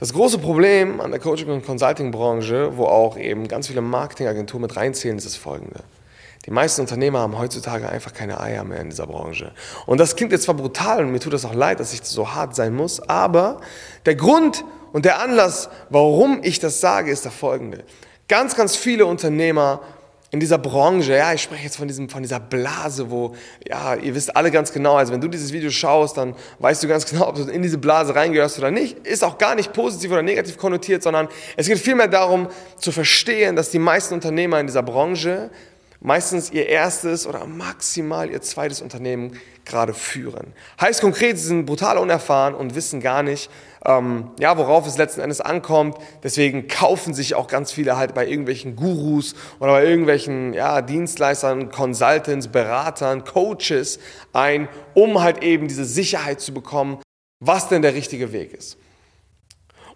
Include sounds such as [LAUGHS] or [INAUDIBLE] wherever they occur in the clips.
Das große Problem an der Coaching- und Consulting-Branche, wo auch eben ganz viele Marketingagenturen mit reinzählen, ist das folgende. Die meisten Unternehmer haben heutzutage einfach keine Eier mehr in dieser Branche. Und das klingt jetzt zwar brutal und mir tut das auch leid, dass ich so hart sein muss, aber der Grund und der Anlass, warum ich das sage, ist der folgende. Ganz, ganz viele Unternehmer in dieser Branche, ja, ich spreche jetzt von, diesem, von dieser Blase, wo, ja, ihr wisst alle ganz genau, also wenn du dieses Video schaust, dann weißt du ganz genau, ob du in diese Blase reingehörst oder nicht. Ist auch gar nicht positiv oder negativ konnotiert, sondern es geht vielmehr darum zu verstehen, dass die meisten Unternehmer in dieser Branche meistens ihr erstes oder maximal ihr zweites Unternehmen gerade führen. Heißt konkret, sie sind brutal unerfahren und wissen gar nicht, ähm, ja, worauf es letzten Endes ankommt. Deswegen kaufen sich auch ganz viele halt bei irgendwelchen Gurus oder bei irgendwelchen ja, Dienstleistern, Consultants, Beratern, Coaches ein, um halt eben diese Sicherheit zu bekommen, was denn der richtige Weg ist.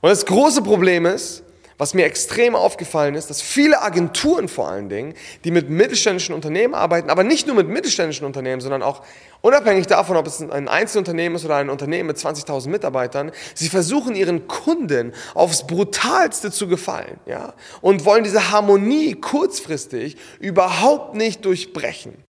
Und das große Problem ist, was mir extrem aufgefallen ist, dass viele Agenturen vor allen Dingen, die mit mittelständischen Unternehmen arbeiten, aber nicht nur mit mittelständischen Unternehmen, sondern auch unabhängig davon, ob es ein Einzelunternehmen ist oder ein Unternehmen mit 20.000 Mitarbeitern, sie versuchen ihren Kunden aufs brutalste zu gefallen, ja, und wollen diese Harmonie kurzfristig überhaupt nicht durchbrechen.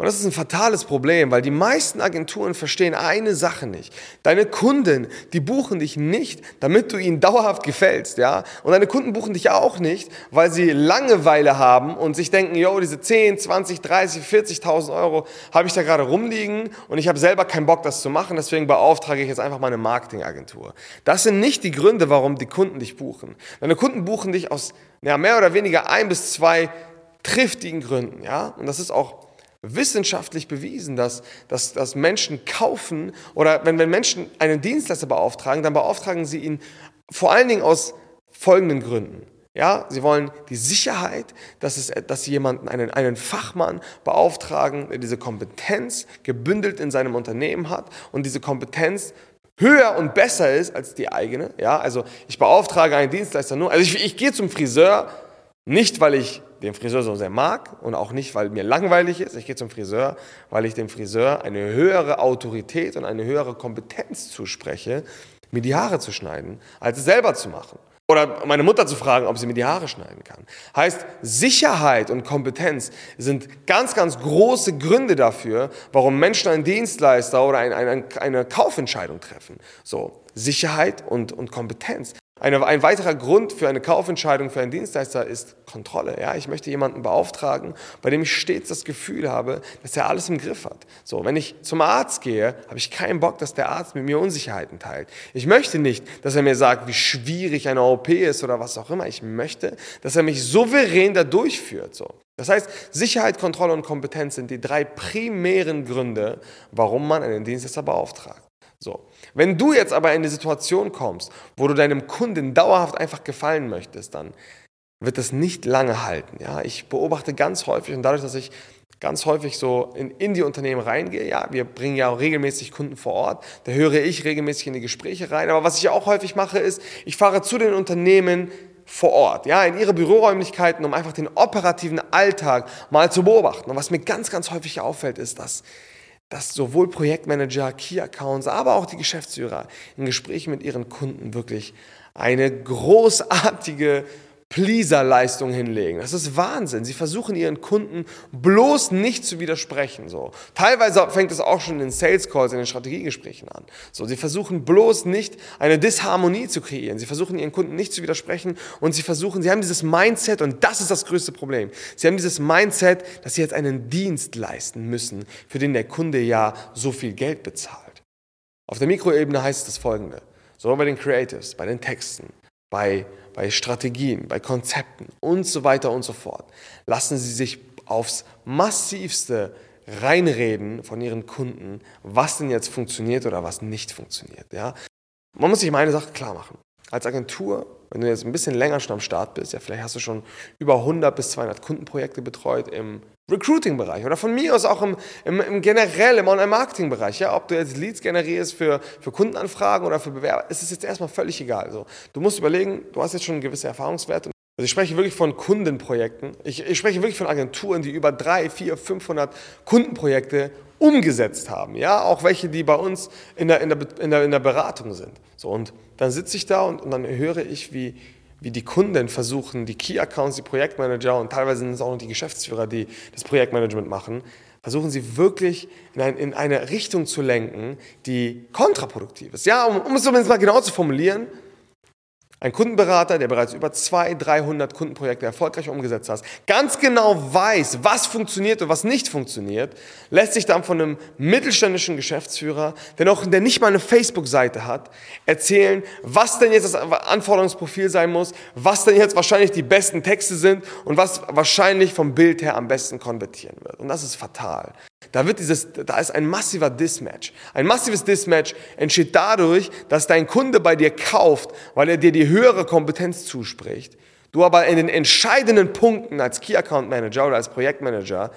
Und das ist ein fatales Problem, weil die meisten Agenturen verstehen eine Sache nicht. Deine Kunden, die buchen dich nicht, damit du ihnen dauerhaft gefällst, ja? Und deine Kunden buchen dich auch nicht, weil sie Langeweile haben und sich denken, yo, diese 10, 20, 30, 40.000 Euro habe ich da gerade rumliegen und ich habe selber keinen Bock, das zu machen, deswegen beauftrage ich jetzt einfach mal eine Marketingagentur. Das sind nicht die Gründe, warum die Kunden dich buchen. Deine Kunden buchen dich aus ja, mehr oder weniger ein bis zwei triftigen Gründen, ja? Und das ist auch wissenschaftlich bewiesen, dass, dass, dass Menschen kaufen oder wenn, wenn Menschen einen Dienstleister beauftragen, dann beauftragen sie ihn vor allen Dingen aus folgenden Gründen. Ja, sie wollen die Sicherheit, dass, es, dass sie jemanden, einen, einen Fachmann beauftragen, der diese Kompetenz gebündelt in seinem Unternehmen hat und diese Kompetenz höher und besser ist als die eigene. Ja, also ich beauftrage einen Dienstleister nur, also ich, ich gehe zum Friseur, nicht weil ich den Friseur so sehr mag und auch nicht, weil mir langweilig ist. Ich gehe zum Friseur, weil ich dem Friseur eine höhere Autorität und eine höhere Kompetenz zuspreche, mir die Haare zu schneiden, als es selber zu machen. Oder meine Mutter zu fragen, ob sie mir die Haare schneiden kann. Heißt, Sicherheit und Kompetenz sind ganz, ganz große Gründe dafür, warum Menschen einen Dienstleister oder ein, ein, eine Kaufentscheidung treffen. So, Sicherheit und, und Kompetenz. Ein weiterer Grund für eine Kaufentscheidung für einen Dienstleister ist Kontrolle. Ja, ich möchte jemanden beauftragen, bei dem ich stets das Gefühl habe, dass er alles im Griff hat. So, wenn ich zum Arzt gehe, habe ich keinen Bock, dass der Arzt mit mir Unsicherheiten teilt. Ich möchte nicht, dass er mir sagt, wie schwierig eine OP ist oder was auch immer. Ich möchte, dass er mich souverän da durchführt. So. Das heißt, Sicherheit, Kontrolle und Kompetenz sind die drei primären Gründe, warum man einen Dienstleister beauftragt. So. Wenn du jetzt aber in die Situation kommst, wo du deinem Kunden dauerhaft einfach gefallen möchtest, dann wird das nicht lange halten. Ja? Ich beobachte ganz häufig und dadurch, dass ich ganz häufig so in, in die Unternehmen reingehe, ja, wir bringen ja auch regelmäßig Kunden vor Ort, da höre ich regelmäßig in die Gespräche rein. Aber was ich auch häufig mache, ist, ich fahre zu den Unternehmen vor Ort, ja, in ihre Büroräumlichkeiten, um einfach den operativen Alltag mal zu beobachten. Und was mir ganz, ganz häufig auffällt, ist, dass dass sowohl Projektmanager, Key-Accounts, aber auch die Geschäftsführer in Gesprächen mit ihren Kunden wirklich eine großartige Pleaser-Leistung hinlegen. Das ist Wahnsinn. Sie versuchen ihren Kunden bloß nicht zu widersprechen. So. Teilweise fängt es auch schon in den Sales Calls, in den Strategiegesprächen an. So, sie versuchen bloß nicht eine Disharmonie zu kreieren. Sie versuchen ihren Kunden nicht zu widersprechen und sie versuchen, sie haben dieses Mindset und das ist das größte Problem. Sie haben dieses Mindset, dass sie jetzt einen Dienst leisten müssen, für den der Kunde ja so viel Geld bezahlt. Auf der Mikroebene heißt es das folgende. So bei den Creatives, bei den Texten, bei bei Strategien, bei Konzepten und so weiter und so fort. Lassen Sie sich aufs massivste reinreden von Ihren Kunden, was denn jetzt funktioniert oder was nicht funktioniert. Ja? Man muss sich mal eine Sache klar machen. Als Agentur, wenn du jetzt ein bisschen länger schon am Start bist, ja, vielleicht hast du schon über 100 bis 200 Kundenprojekte betreut im Recruiting-Bereich oder von mir aus auch im, im, im generell im Online-Marketing-Bereich. Ja, ob du jetzt Leads generierst für, für Kundenanfragen oder für Bewerber, ist es jetzt erstmal völlig egal. Also, du musst überlegen, du hast jetzt schon gewisse Erfahrungswerte. Also ich spreche wirklich von Kundenprojekten. Ich, ich spreche wirklich von Agenturen, die über 3, 4, 500 Kundenprojekte umgesetzt haben. Ja, auch welche, die bei uns in der, in der, in der, in der Beratung sind. So, und dann sitze ich da und, und dann höre ich, wie, wie die Kunden versuchen, die Key-Accounts, die Projektmanager und teilweise sind es auch noch die Geschäftsführer, die das Projektmanagement machen, versuchen sie wirklich in, ein, in eine Richtung zu lenken, die kontraproduktiv ist. Ja, um, um es zumindest mal genau zu formulieren, ein Kundenberater, der bereits über 200, 300 Kundenprojekte erfolgreich umgesetzt hat, ganz genau weiß, was funktioniert und was nicht funktioniert, lässt sich dann von einem mittelständischen Geschäftsführer, der, noch, der nicht mal eine Facebook-Seite hat, erzählen, was denn jetzt das Anforderungsprofil sein muss, was denn jetzt wahrscheinlich die besten Texte sind und was wahrscheinlich vom Bild her am besten konvertieren wird. Und das ist fatal. Da, wird dieses, da ist ein massiver Dismatch. Ein massives Dismatch entsteht dadurch, dass dein Kunde bei dir kauft, weil er dir die höhere Kompetenz zuspricht. Du aber in den entscheidenden Punkten als Key Account Manager oder als Projektmanager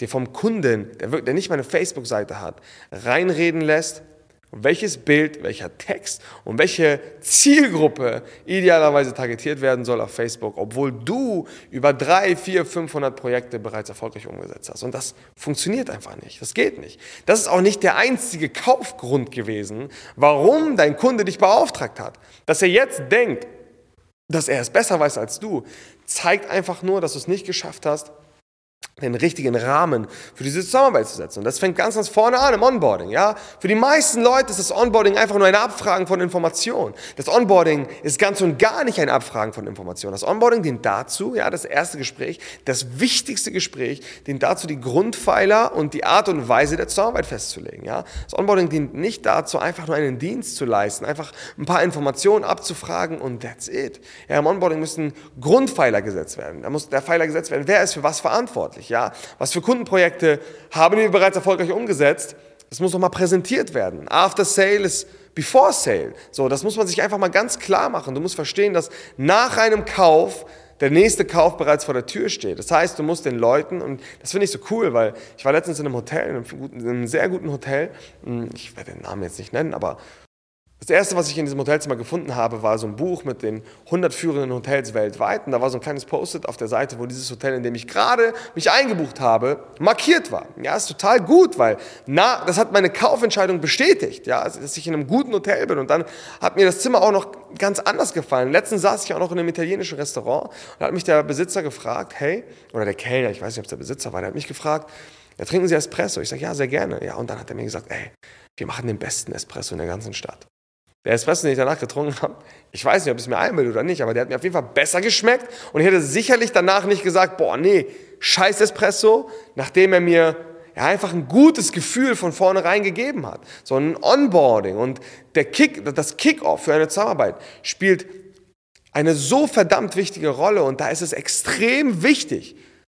dir vom Kunden, der, der nicht mal eine Facebook-Seite hat, reinreden lässt, welches Bild, welcher Text und welche Zielgruppe idealerweise targetiert werden soll auf Facebook, obwohl du über drei, vier, 500 Projekte bereits erfolgreich umgesetzt hast. Und das funktioniert einfach nicht. Das geht nicht. Das ist auch nicht der einzige Kaufgrund gewesen, warum dein Kunde dich beauftragt hat. Dass er jetzt denkt, dass er es besser weiß als du, zeigt einfach nur, dass du es nicht geschafft hast, den richtigen Rahmen für diese Zusammenarbeit zu setzen. Und das fängt ganz, ganz vorne an im Onboarding. Ja? Für die meisten Leute ist das Onboarding einfach nur ein Abfragen von Informationen. Das Onboarding ist ganz und gar nicht ein Abfragen von Informationen. Das Onboarding dient dazu, ja, das erste Gespräch, das wichtigste Gespräch, dient dazu, die Grundpfeiler und die Art und Weise der Zusammenarbeit festzulegen. Ja? Das Onboarding dient nicht dazu, einfach nur einen Dienst zu leisten, einfach ein paar Informationen abzufragen und that's it. Ja, Im Onboarding müssen Grundpfeiler gesetzt werden. Da muss der Pfeiler gesetzt werden, wer ist für was verantwortlich verantwortlich? Ja, was für Kundenprojekte haben wir bereits erfolgreich umgesetzt? Das muss nochmal präsentiert werden. After Sale ist Before Sale. So, das muss man sich einfach mal ganz klar machen. Du musst verstehen, dass nach einem Kauf der nächste Kauf bereits vor der Tür steht. Das heißt, du musst den Leuten, und das finde ich so cool, weil ich war letztens in einem Hotel, in einem, in einem sehr guten Hotel, hm, ich werde den Namen jetzt nicht nennen, aber das erste, was ich in diesem Hotelzimmer gefunden habe, war so ein Buch mit den 100 führenden Hotels weltweit. Und da war so ein kleines Post-it auf der Seite, wo dieses Hotel, in dem ich gerade mich eingebucht habe, markiert war. Ja, ist total gut, weil na, das hat meine Kaufentscheidung bestätigt, ja, dass ich in einem guten Hotel bin. Und dann hat mir das Zimmer auch noch ganz anders gefallen. Letztens saß ich auch noch in einem italienischen Restaurant und hat mich der Besitzer gefragt, hey, oder der Kellner, ich weiß nicht, ob es der Besitzer war, der hat mich gefragt, ja, trinken Sie Espresso? Ich sage, ja, sehr gerne. Ja, und dann hat er mir gesagt, ey, wir machen den besten Espresso in der ganzen Stadt. Der Espresso, den ich danach getrunken habe, ich weiß nicht, ob es mir einbildet oder nicht, aber der hat mir auf jeden Fall besser geschmeckt und ich hätte sicherlich danach nicht gesagt, boah, nee, scheiß Espresso, nachdem er mir ja, einfach ein gutes Gefühl von vornherein gegeben hat. So ein Onboarding und der Kick, das Kick-Off für eine Zusammenarbeit spielt eine so verdammt wichtige Rolle und da ist es extrem wichtig,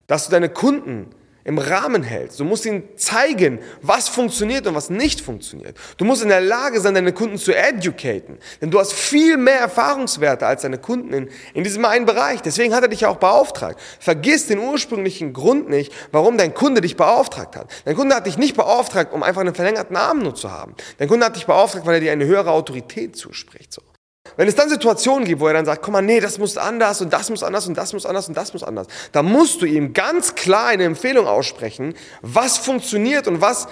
dass du deine Kunden im Rahmen hältst. Du musst ihnen zeigen, was funktioniert und was nicht funktioniert. Du musst in der Lage sein, deine Kunden zu educaten. Denn du hast viel mehr Erfahrungswerte als deine Kunden in, in diesem einen Bereich. Deswegen hat er dich ja auch beauftragt. Vergiss den ursprünglichen Grund nicht, warum dein Kunde dich beauftragt hat. Dein Kunde hat dich nicht beauftragt, um einfach einen verlängerten Arm nur zu haben. Dein Kunde hat dich beauftragt, weil er dir eine höhere Autorität zuspricht. So. Wenn es dann Situationen gibt, wo er dann sagt, guck mal, nee, das muss anders und das muss anders und das muss anders und das muss anders, dann musst du ihm ganz klar eine Empfehlung aussprechen, was funktioniert und was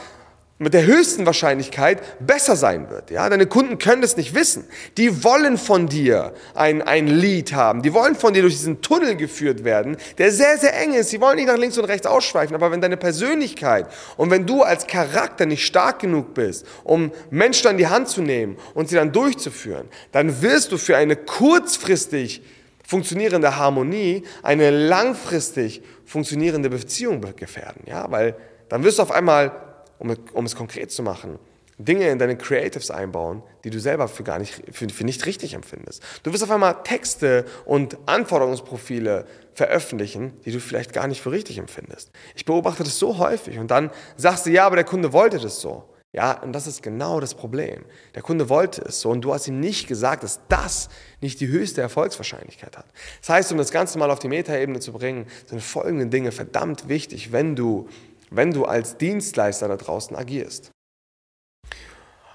mit der höchsten Wahrscheinlichkeit besser sein wird. Ja, deine Kunden können das nicht wissen. Die wollen von dir ein, ein Lied haben. Die wollen von dir durch diesen Tunnel geführt werden, der sehr, sehr eng ist. Sie wollen nicht nach links und rechts ausschweifen. Aber wenn deine Persönlichkeit und wenn du als Charakter nicht stark genug bist, um Menschen an die Hand zu nehmen und sie dann durchzuführen, dann wirst du für eine kurzfristig funktionierende Harmonie eine langfristig funktionierende Beziehung gefährden. Ja, weil dann wirst du auf einmal um, um es konkret zu machen, Dinge in deine Creatives einbauen, die du selber für, gar nicht, für, für nicht richtig empfindest. Du wirst auf einmal Texte und Anforderungsprofile veröffentlichen, die du vielleicht gar nicht für richtig empfindest. Ich beobachte das so häufig und dann sagst du, ja, aber der Kunde wollte das so. Ja, und das ist genau das Problem. Der Kunde wollte es so und du hast ihm nicht gesagt, dass das nicht die höchste Erfolgswahrscheinlichkeit hat. Das heißt, um das Ganze mal auf die Metaebene zu bringen, sind folgende Dinge verdammt wichtig, wenn du wenn du als Dienstleister da draußen agierst.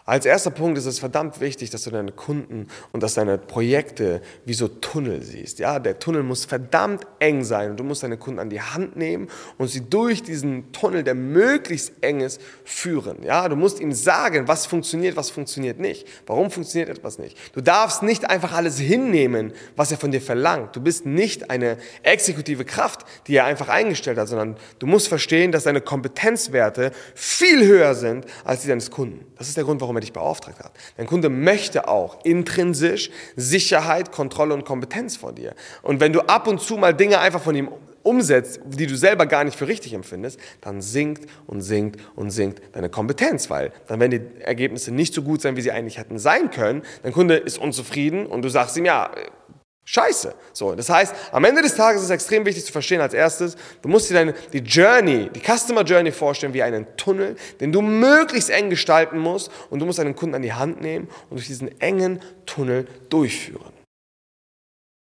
Als erster Punkt ist es verdammt wichtig, dass du deine Kunden und dass deine Projekte wie so Tunnel siehst. Ja, der Tunnel muss verdammt eng sein und du musst deine Kunden an die Hand nehmen und sie durch diesen Tunnel, der möglichst eng ist, führen. Ja, du musst ihm sagen, was funktioniert, was funktioniert nicht. Warum funktioniert etwas nicht? Du darfst nicht einfach alles hinnehmen, was er von dir verlangt. Du bist nicht eine exekutive Kraft, die er einfach eingestellt hat, sondern du musst verstehen, dass deine Kompetenzwerte viel höher sind als die deines Kunden. Das ist der Grund, warum warum er dich beauftragt hat. Dein Kunde möchte auch intrinsisch Sicherheit, Kontrolle und Kompetenz von dir. Und wenn du ab und zu mal Dinge einfach von ihm umsetzt, die du selber gar nicht für richtig empfindest, dann sinkt und sinkt und sinkt deine Kompetenz, weil dann werden die Ergebnisse nicht so gut sein, wie sie eigentlich hätten sein können. Dein Kunde ist unzufrieden und du sagst ihm, ja, Scheiße. So, das heißt, am Ende des Tages ist es extrem wichtig zu verstehen als erstes, du musst dir deine, die Journey, die Customer Journey vorstellen wie einen Tunnel, den du möglichst eng gestalten musst und du musst deinen Kunden an die Hand nehmen und durch diesen engen Tunnel durchführen.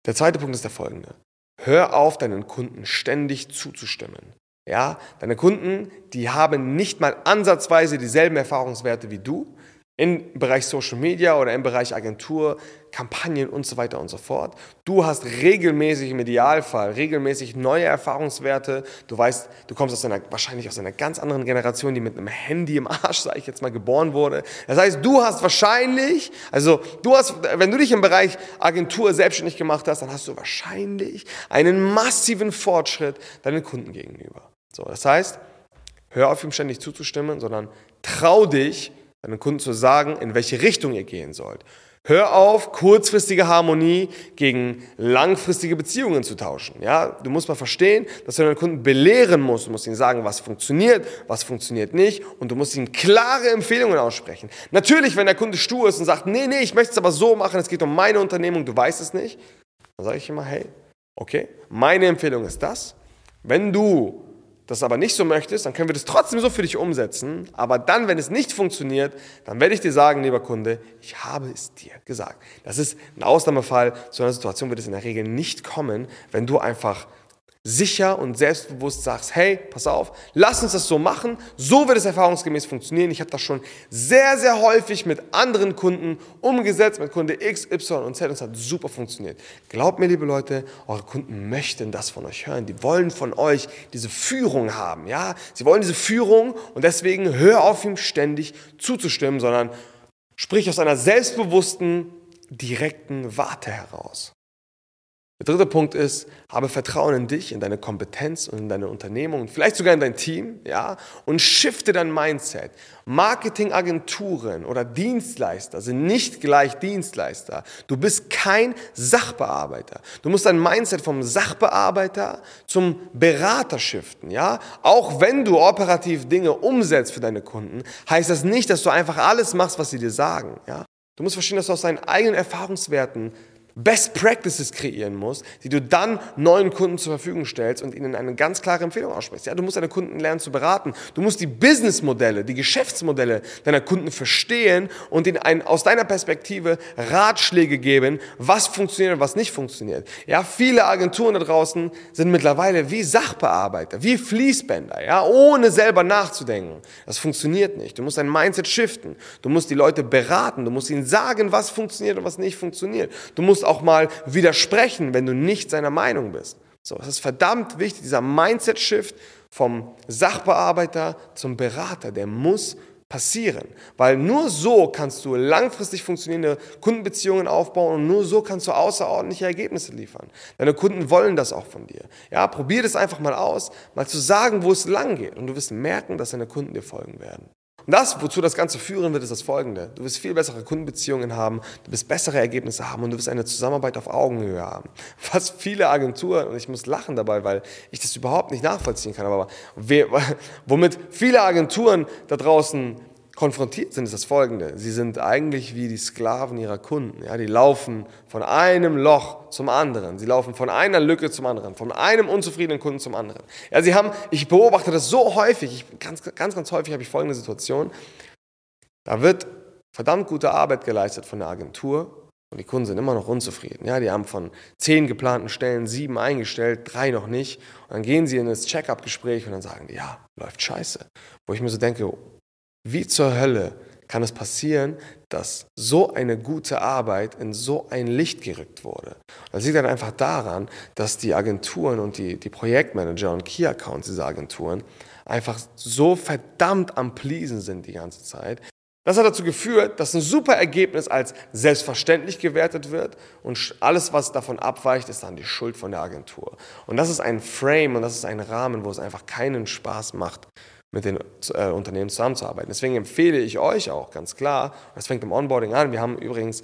Der zweite Punkt ist der folgende. Hör auf, deinen Kunden ständig zuzustimmen. Ja, deine Kunden, die haben nicht mal ansatzweise dieselben Erfahrungswerte wie du im Bereich Social Media oder im Bereich Agentur, Kampagnen und so weiter und so fort. Du hast regelmäßig im Idealfall regelmäßig neue Erfahrungswerte. Du weißt, du kommst aus einer wahrscheinlich aus einer ganz anderen Generation, die mit einem Handy im Arsch, [LAUGHS] sage ich jetzt mal, geboren wurde. Das heißt, du hast wahrscheinlich, also du hast, wenn du dich im Bereich Agentur selbstständig gemacht hast, dann hast du wahrscheinlich einen massiven Fortschritt deinen Kunden gegenüber. So, das heißt, hör auf ihm ständig zuzustimmen, sondern trau dich deinen Kunden zu sagen, in welche Richtung ihr gehen sollt. Hör auf, kurzfristige Harmonie gegen langfristige Beziehungen zu tauschen. Ja, du musst mal verstehen, dass du deinen Kunden belehren musst. Du musst ihnen sagen, was funktioniert, was funktioniert nicht. Und du musst ihnen klare Empfehlungen aussprechen. Natürlich, wenn der Kunde stur ist und sagt, nee, nee, ich möchte es aber so machen, es geht um meine Unternehmung, du weißt es nicht. Dann sage ich immer, hey, okay, meine Empfehlung ist das. Wenn du das aber nicht so möchtest, dann können wir das trotzdem so für dich umsetzen. Aber dann, wenn es nicht funktioniert, dann werde ich dir sagen, lieber Kunde, ich habe es dir gesagt. Das ist ein Ausnahmefall. Zu einer Situation wird es in der Regel nicht kommen, wenn du einfach sicher und selbstbewusst sagst, hey, pass auf, lass uns das so machen, so wird es erfahrungsgemäß funktionieren. Ich habe das schon sehr, sehr häufig mit anderen Kunden umgesetzt, mit Kunde X, Y und Z und es hat super funktioniert. Glaubt mir, liebe Leute, eure Kunden möchten das von euch hören. Die wollen von euch diese Führung haben, ja? Sie wollen diese Führung und deswegen hör auf, ihm ständig zuzustimmen, sondern sprich aus einer selbstbewussten, direkten Warte heraus. Der dritte Punkt ist, habe Vertrauen in dich, in deine Kompetenz und in deine Unternehmung vielleicht sogar in dein Team, ja, und shifte dein Mindset. Marketingagenturen oder Dienstleister sind nicht gleich Dienstleister. Du bist kein Sachbearbeiter. Du musst dein Mindset vom Sachbearbeiter zum Berater shiften, ja. Auch wenn du operativ Dinge umsetzt für deine Kunden, heißt das nicht, dass du einfach alles machst, was sie dir sagen, ja. Du musst verstehen, dass du aus deinen eigenen Erfahrungswerten Best Practices kreieren musst, die du dann neuen Kunden zur Verfügung stellst und ihnen eine ganz klare Empfehlung aussprichst. Ja, du musst deine Kunden lernen zu beraten. Du musst die Businessmodelle, die Geschäftsmodelle deiner Kunden verstehen und ihnen ein, aus deiner Perspektive Ratschläge geben, was funktioniert und was nicht funktioniert. Ja, viele Agenturen da draußen sind mittlerweile wie Sachbearbeiter, wie Fließbänder, ja, ohne selber nachzudenken. Das funktioniert nicht. Du musst dein Mindset shiften. Du musst die Leute beraten. Du musst ihnen sagen, was funktioniert und was nicht funktioniert. Du musst auch mal widersprechen, wenn du nicht seiner Meinung bist. So, es ist verdammt wichtig, dieser Mindset-Shift vom Sachbearbeiter zum Berater, der muss passieren. Weil nur so kannst du langfristig funktionierende Kundenbeziehungen aufbauen und nur so kannst du außerordentliche Ergebnisse liefern. Deine Kunden wollen das auch von dir. Ja, probier das einfach mal aus, mal zu sagen, wo es lang geht und du wirst merken, dass deine Kunden dir folgen werden. Und das, wozu das Ganze führen wird, ist das folgende. Du wirst viel bessere Kundenbeziehungen haben, du wirst bessere Ergebnisse haben und du wirst eine Zusammenarbeit auf Augenhöhe haben. [LAUGHS] Was viele Agenturen, und ich muss lachen dabei, weil ich das überhaupt nicht nachvollziehen kann, aber [LAUGHS] womit viele Agenturen da draußen konfrontiert sind, ist das folgende. Sie sind eigentlich wie die Sklaven ihrer Kunden. Ja, die laufen von einem Loch zum anderen. Sie laufen von einer Lücke zum anderen, von einem unzufriedenen Kunden zum anderen. Ja, sie haben, ich beobachte das so häufig, ich, ganz, ganz, ganz häufig habe ich folgende Situation. Da wird verdammt gute Arbeit geleistet von der Agentur und die Kunden sind immer noch unzufrieden. Ja, die haben von zehn geplanten Stellen sieben eingestellt, drei noch nicht. Und dann gehen sie in das Check-up-Gespräch und dann sagen die, ja, läuft scheiße. Wo ich mir so denke, wie zur Hölle kann es passieren, dass so eine gute Arbeit in so ein Licht gerückt wurde. Das liegt dann einfach daran, dass die Agenturen und die, die Projektmanager und Key-Accounts dieser Agenturen einfach so verdammt am Pleasen sind die ganze Zeit, das hat dazu geführt, dass ein super Ergebnis als selbstverständlich gewertet wird und alles, was davon abweicht, ist dann die Schuld von der Agentur. Und das ist ein Frame und das ist ein Rahmen, wo es einfach keinen Spaß macht, mit den äh, Unternehmen zusammenzuarbeiten. Deswegen empfehle ich euch auch ganz klar, das fängt im Onboarding an, wir haben übrigens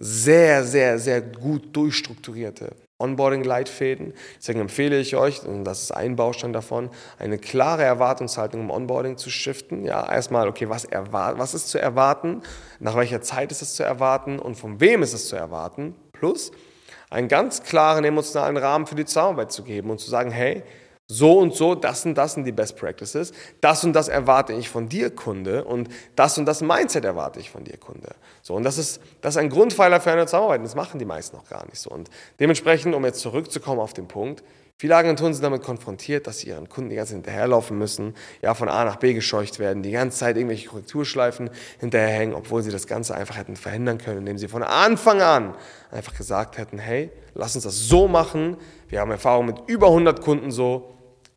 sehr, sehr, sehr gut durchstrukturierte Onboarding-Leitfäden. Deswegen empfehle ich euch, und das ist ein Baustein davon, eine klare Erwartungshaltung im Onboarding zu shiften. Ja, erstmal, okay, was, erwart was ist zu erwarten, nach welcher Zeit ist es zu erwarten und von wem ist es zu erwarten. Plus einen ganz klaren emotionalen Rahmen für die Zusammenarbeit zu geben und zu sagen, hey, so und so, das und das sind die Best Practices, das und das erwarte ich von dir, Kunde, und das und das Mindset erwarte ich von dir, Kunde. So, und das ist, das ist ein Grundpfeiler für eine Zusammenarbeit, das machen die meisten noch gar nicht so. Und dementsprechend, um jetzt zurückzukommen auf den Punkt, viele Agenturen sind damit konfrontiert, dass sie ihren Kunden die ganze Zeit hinterherlaufen müssen, ja, von A nach B gescheucht werden, die ganze Zeit irgendwelche Korrekturschleifen hinterherhängen, obwohl sie das Ganze einfach hätten verhindern können, indem sie von Anfang an einfach gesagt hätten, hey, lass uns das so machen, wir haben Erfahrung mit über 100 Kunden so,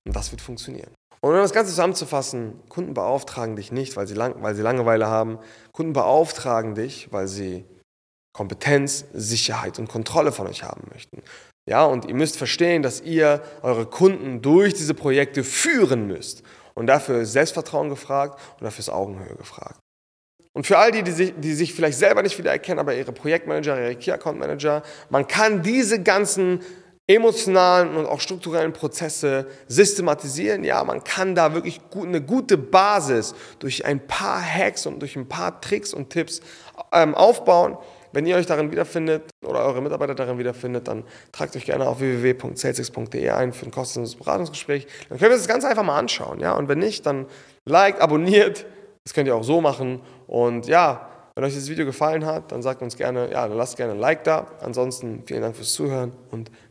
und das wird funktionieren. Und um das Ganze zusammenzufassen, Kunden beauftragen dich nicht, weil sie, lang, weil sie Langeweile haben. Kunden beauftragen dich, weil sie Kompetenz, Sicherheit und Kontrolle von euch haben möchten. Ja, und ihr müsst verstehen, dass ihr eure Kunden durch diese Projekte führen müsst. Und dafür ist Selbstvertrauen gefragt und dafür ist Augenhöhe gefragt. Und für all die, die sich, die sich vielleicht selber nicht wiedererkennen, aber ihre Projektmanager, ihre Key Account Manager, man kann diese ganzen emotionalen und auch strukturellen Prozesse systematisieren. Ja, man kann da wirklich eine gute Basis durch ein paar Hacks und durch ein paar Tricks und Tipps ähm, aufbauen. Wenn ihr euch darin wiederfindet oder eure Mitarbeiter darin wiederfindet, dann tragt euch gerne auf www.salesx.de ein für ein kostenloses Beratungsgespräch. Dann könnt ihr das ganz einfach mal anschauen. Ja? Und wenn nicht, dann liked, abonniert. Das könnt ihr auch so machen. Und ja, wenn euch das Video gefallen hat, dann sagt uns gerne, ja, dann lasst gerne ein Like da. Ansonsten vielen Dank fürs Zuhören und